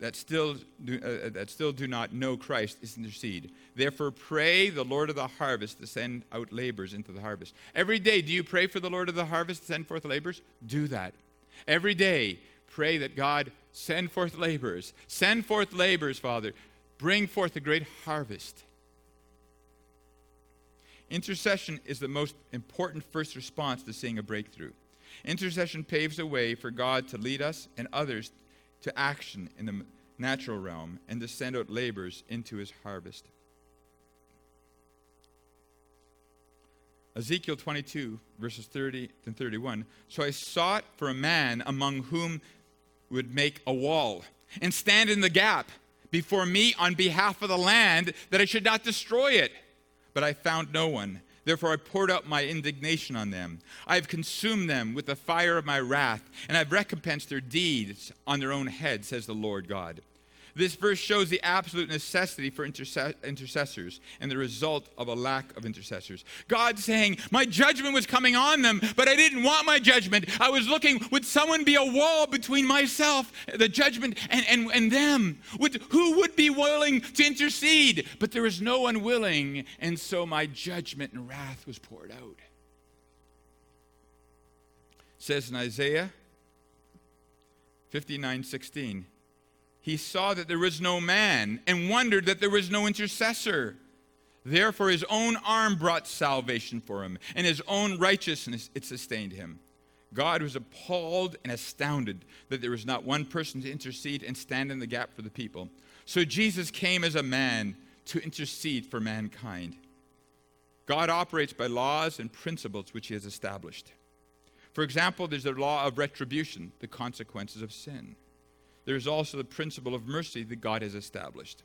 that still do, uh, uh, that still do not know Christ is intercede. Therefore, pray the Lord of the harvest to send out laborers into the harvest. Every day, do you pray for the Lord of the harvest to send forth laborers? Do that. Every day, pray that God send forth laborers. Send forth laborers, Father. Bring forth a great harvest. Intercession is the most important first response to seeing a breakthrough. Intercession paves the way for God to lead us and others to action in the natural realm and to send out laborers into his harvest. Ezekiel 22, verses 30 and 31. So I sought for a man among whom would make a wall and stand in the gap before me on behalf of the land that I should not destroy it but I found no one. Therefore, I poured out my indignation on them. I have consumed them with the fire of my wrath, and I've recompensed their deeds on their own head, says the Lord God. This verse shows the absolute necessity for intercessors and the result of a lack of intercessors. God saying, My judgment was coming on them, but I didn't want my judgment. I was looking, would someone be a wall between myself, the judgment, and, and, and them? Would, who would be willing to intercede? But there was no one willing, and so my judgment and wrath was poured out. It says in Isaiah 59 16 he saw that there was no man and wondered that there was no intercessor. Therefore, his own arm brought salvation for him, and his own righteousness it sustained him. God was appalled and astounded that there was not one person to intercede and stand in the gap for the people. So Jesus came as a man to intercede for mankind. God operates by laws and principles which he has established. For example, there's the law of retribution, the consequences of sin there's also the principle of mercy that God has established.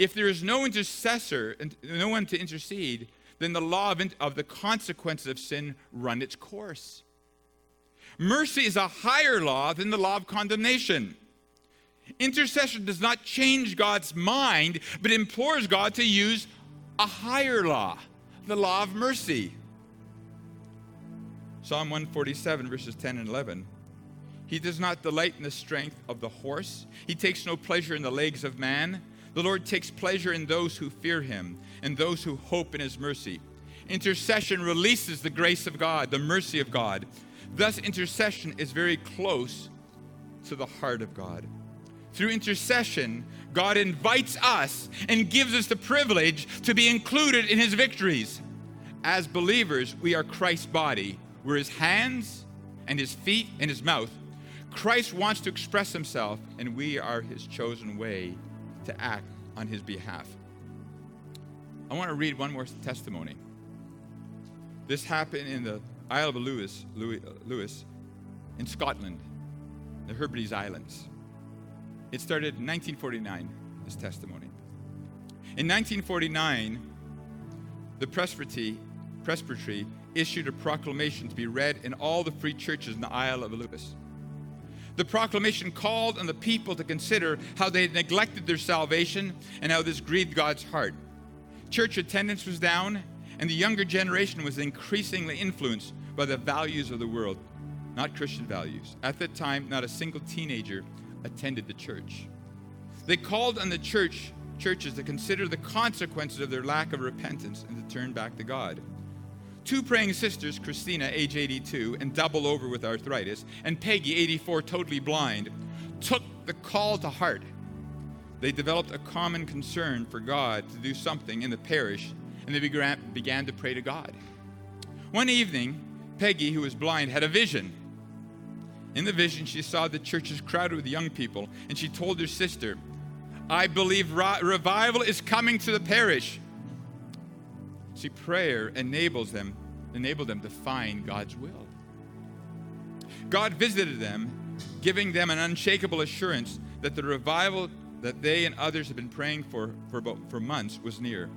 If there is no intercessor and no one to intercede, then the law of, of the consequences of sin run its course. Mercy is a higher law than the law of condemnation. Intercession does not change God's mind, but implores God to use a higher law, the law of mercy. Psalm 147, verses 10 and 11. He does not delight in the strength of the horse. He takes no pleasure in the legs of man. The Lord takes pleasure in those who fear him and those who hope in his mercy. Intercession releases the grace of God, the mercy of God. Thus, intercession is very close to the heart of God. Through intercession, God invites us and gives us the privilege to be included in his victories. As believers, we are Christ's body. We're his hands and his feet and his mouth. Christ wants to express himself, and we are his chosen way to act on his behalf. I want to read one more testimony. This happened in the Isle of Lewis, Lewis in Scotland, the Hebrides Islands. It started in 1949, this testimony. In 1949, the presbytery, presbytery issued a proclamation to be read in all the free churches in the Isle of Lewis. The proclamation called on the people to consider how they had neglected their salvation and how this grieved God's heart. Church attendance was down, and the younger generation was increasingly influenced by the values of the world, not Christian values. At that time, not a single teenager attended the church. They called on the church churches to consider the consequences of their lack of repentance and to turn back to God. Two praying sisters, Christina, age 82, and double over with arthritis, and Peggy, 84, totally blind, took the call to heart. They developed a common concern for God to do something in the parish, and they began to pray to God. One evening, Peggy, who was blind, had a vision. In the vision, she saw the churches crowded with young people, and she told her sister, I believe revival is coming to the parish. See, prayer enables them, enabled them to find God's will. God visited them, giving them an unshakable assurance that the revival that they and others had been praying for for, for months was near.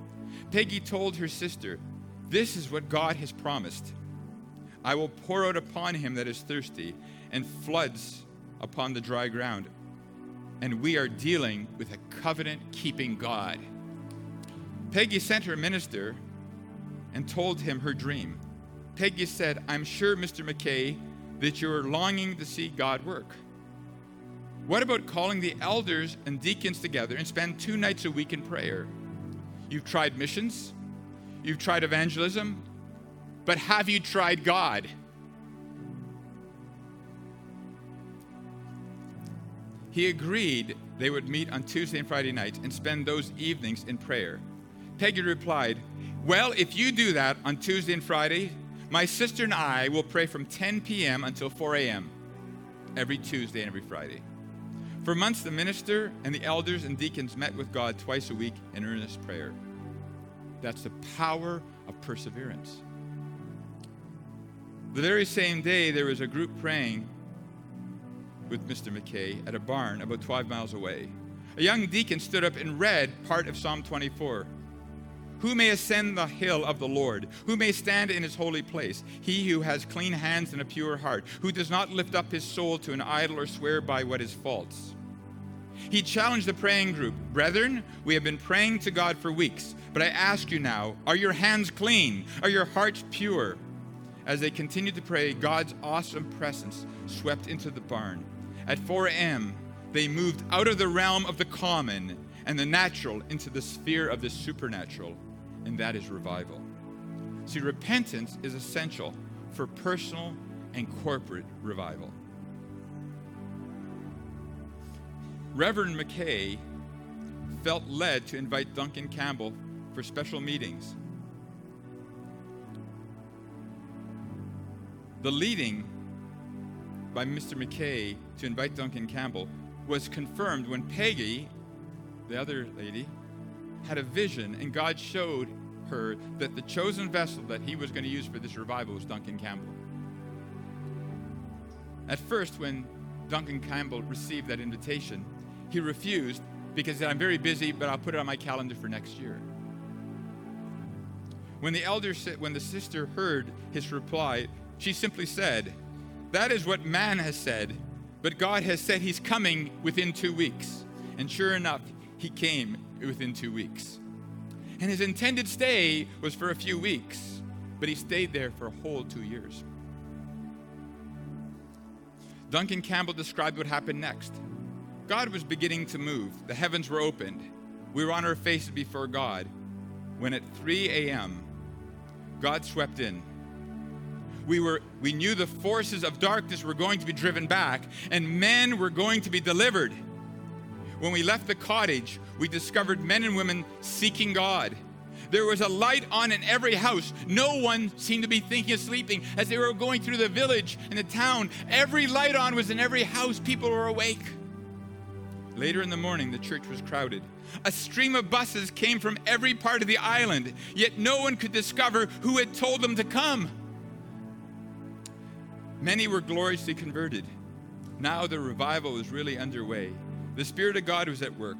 Peggy told her sister, This is what God has promised. I will pour out upon him that is thirsty, and floods upon the dry ground. And we are dealing with a covenant keeping God. Peggy sent her minister and told him her dream. Peggy said, I'm sure, Mr. McKay, that you're longing to see God work. What about calling the elders and deacons together and spend two nights a week in prayer? You've tried missions, you've tried evangelism, but have you tried God? He agreed they would meet on Tuesday and Friday nights and spend those evenings in prayer. Peggy replied, Well, if you do that on Tuesday and Friday, my sister and I will pray from 10 p.m. until 4 a.m. every Tuesday and every Friday. For months, the minister and the elders and deacons met with God twice a week in earnest prayer. That's the power of perseverance. The very same day, there was a group praying with Mr. McKay at a barn about 12 miles away. A young deacon stood up and read part of Psalm 24. Who may ascend the hill of the Lord? Who may stand in his holy place? He who has clean hands and a pure heart, who does not lift up his soul to an idol or swear by what is false. He challenged the praying group Brethren, we have been praying to God for weeks, but I ask you now are your hands clean? Are your hearts pure? As they continued to pray, God's awesome presence swept into the barn. At 4 a.m., they moved out of the realm of the common and the natural into the sphere of the supernatural and that is revival. See, repentance is essential for personal and corporate revival. Reverend McKay felt led to invite Duncan Campbell for special meetings. The leading by Mr. McKay to invite Duncan Campbell was confirmed when Peggy, the other lady, had a vision, and God showed her that the chosen vessel that he was going to use for this revival was Duncan Campbell. At first, when Duncan Campbell received that invitation, he refused because he said, I'm very busy, but I'll put it on my calendar for next year. When the elder when the sister heard his reply, she simply said, That is what man has said, but God has said he's coming within two weeks. And sure enough, he came within two weeks. And his intended stay was for a few weeks, but he stayed there for a whole two years. Duncan Campbell described what happened next. God was beginning to move, the heavens were opened. We were on our faces before God when at 3 a.m., God swept in. We, were, we knew the forces of darkness were going to be driven back and men were going to be delivered. When we left the cottage, we discovered men and women seeking God. There was a light on in every house. No one seemed to be thinking of sleeping. As they were going through the village and the town, every light on was in every house. People were awake. Later in the morning, the church was crowded. A stream of buses came from every part of the island, yet no one could discover who had told them to come. Many were gloriously converted. Now the revival was really underway. The Spirit of God was at work.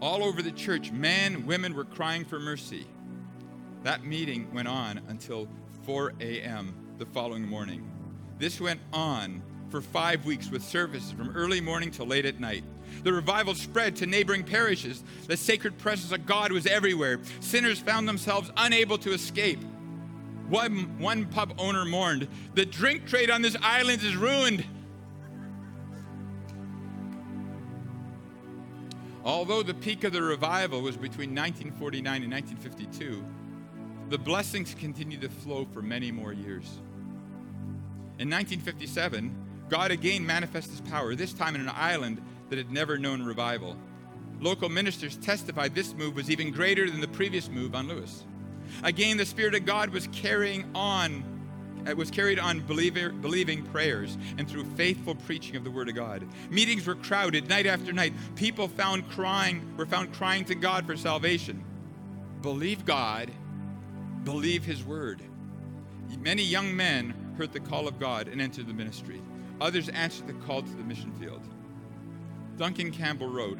All over the church, men, women were crying for mercy. That meeting went on until 4 a.m. the following morning. This went on for five weeks with services from early morning till late at night. The revival spread to neighboring parishes. The sacred presence of God was everywhere. Sinners found themselves unable to escape. One, one pub owner mourned, The drink trade on this island is ruined. Although the peak of the revival was between 1949 and 1952, the blessings continued to flow for many more years. In 1957, God again manifested his power, this time in an island that had never known revival. Local ministers testified this move was even greater than the previous move on Lewis. Again, the Spirit of God was carrying on it was carried on believer, believing prayers and through faithful preaching of the Word of God. Meetings were crowded night after night. People found crying, were found crying to God for salvation. Believe God, believe His Word. Many young men heard the call of God and entered the ministry. Others answered the call to the mission field. Duncan Campbell wrote,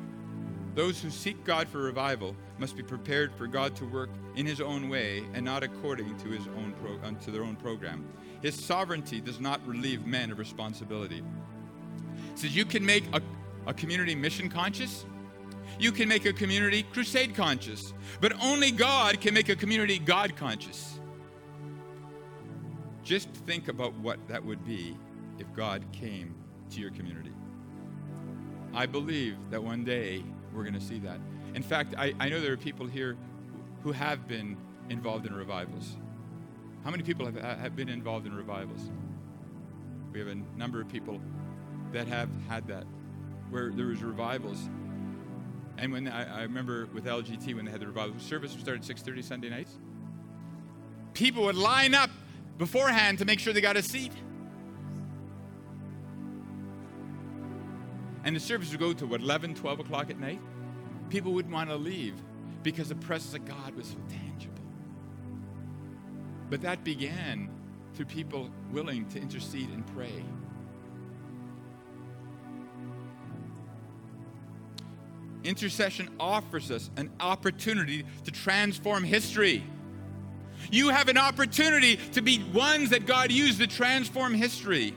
Those who seek God for revival must be prepared for God to work in His own way and not according to His own pro- uh, to their own program. His sovereignty does not relieve men of responsibility. It says you can make a, a community mission conscious, you can make a community crusade conscious, but only God can make a community God conscious. Just think about what that would be if God came to your community. I believe that one day we're going to see that. In fact, I, I know there are people here who have been involved in revivals. How many people have, have been involved in revivals? We have a number of people that have had that, where there was revivals. And when I, I remember with LGT when they had the revival service we started 6:30 Sunday nights, people would line up beforehand to make sure they got a seat. And the service would go to what, 11, 12 o'clock at night? People wouldn't want to leave because the presence of God was so tangible. But that began through people willing to intercede and pray. Intercession offers us an opportunity to transform history. You have an opportunity to be ones that God used to transform history.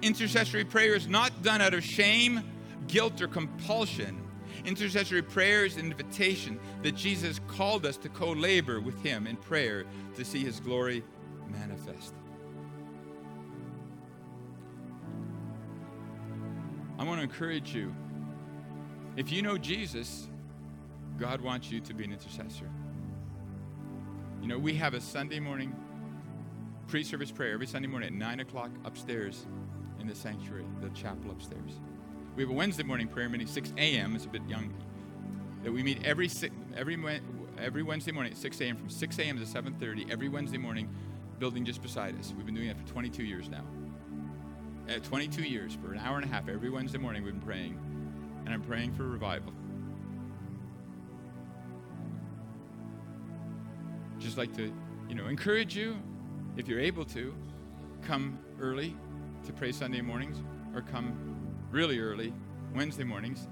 Intercessory prayer is not done out of shame, guilt, or compulsion. Intercessory prayer is an invitation that Jesus called us to co labor with Him in prayer to see His glory manifest. I want to encourage you. If you know Jesus, God wants you to be an intercessor. You know, we have a Sunday morning pre service prayer every Sunday morning at 9 o'clock upstairs in the sanctuary, the chapel upstairs. We have a Wednesday morning prayer meeting, 6 a.m. It's a bit young. That we meet every every every Wednesday morning at 6 a.m. from 6 a.m. to 7:30 every Wednesday morning, building just beside us. We've been doing that for 22 years now. At 22 years, for an hour and a half every Wednesday morning, we've been praying, and I'm praying for revival. Just like to, you know, encourage you, if you're able to, come early to pray Sunday mornings, or come really early, Wednesday mornings,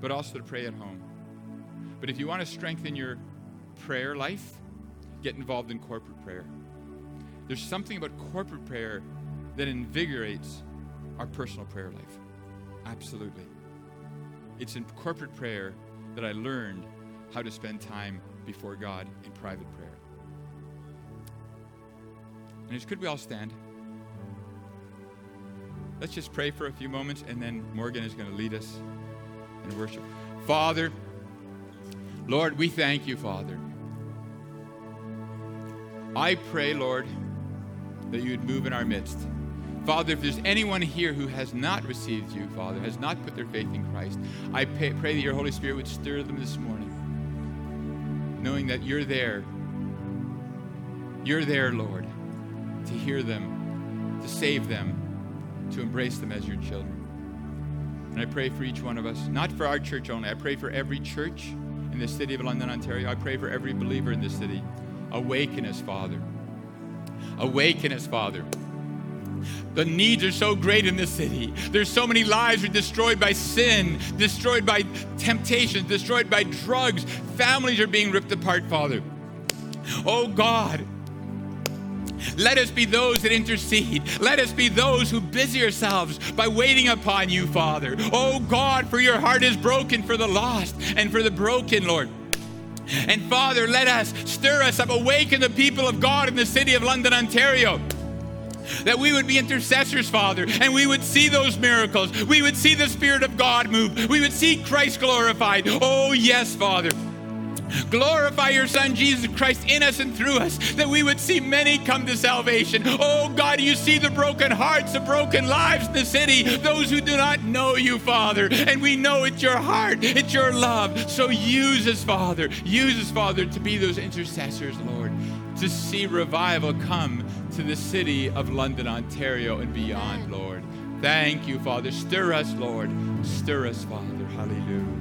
but also to pray at home. But if you want to strengthen your prayer life, get involved in corporate prayer. There's something about corporate prayer that invigorates our personal prayer life. Absolutely. It's in corporate prayer that I learned how to spend time before God in private prayer. And could we all stand? Let's just pray for a few moments, and then Morgan is going to lead us in worship. Father, Lord, we thank you, Father. I pray, Lord, that you would move in our midst. Father, if there's anyone here who has not received you, Father, has not put their faith in Christ, I pray, pray that your Holy Spirit would stir them this morning, knowing that you're there. You're there, Lord, to hear them, to save them, to embrace them as your children. And I pray for each one of us, not for our church only. I pray for every church in the city of London, Ontario. I pray for every believer in this city. Awaken us, Father. Awaken us, Father. The needs are so great in this city. There's so many lives are destroyed by sin, destroyed by temptations, destroyed by drugs. Families are being ripped apart, Father. Oh God, let us be those that intercede. Let us be those who busy ourselves by waiting upon you, Father. Oh God, for your heart is broken for the lost and for the broken, Lord. And Father, let us stir us up, awaken the people of God in the city of London, Ontario that we would be intercessors, Father, and we would see those miracles. We would see the Spirit of God move. We would see Christ glorified. Oh, yes, Father. Glorify your Son, Jesus Christ, in us and through us, that we would see many come to salvation. Oh God, you see the broken hearts, the broken lives in the city, those who do not know you, Father. And we know it's your heart, it's your love. So use us, Father. Use us, Father, to be those intercessors, Lord, to see revival come to the city of London, Ontario, and beyond, Lord. Thank you, Father. Stir us, Lord. Stir us, Father. Hallelujah.